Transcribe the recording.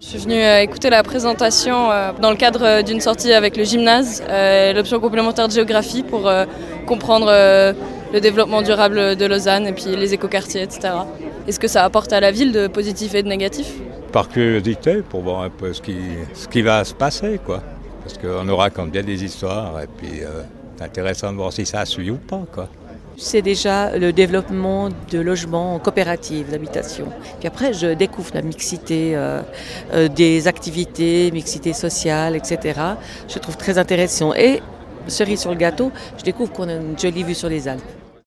Je suis venue euh, écouter la présentation euh, dans le cadre euh, d'une sortie avec le gymnase, l'option complémentaire de géographie pour comprendre le développement durable de Lausanne et puis les écoquartiers, etc. Est-ce que ça apporte à la ville de positif et de négatif Par curiosité, pour voir un peu ce qui, ce qui va se passer, quoi. Parce qu'on aura comme bien des histoires et puis c'est intéressant de voir si ça suit ou pas, quoi c'est déjà le développement de logements coopératifs d'habitation. Puis après, je découvre la mixité euh, euh, des activités, mixité sociale, etc. Je trouve très intéressant. Et cerise sur le gâteau, je découvre qu'on a une jolie vue sur les Alpes.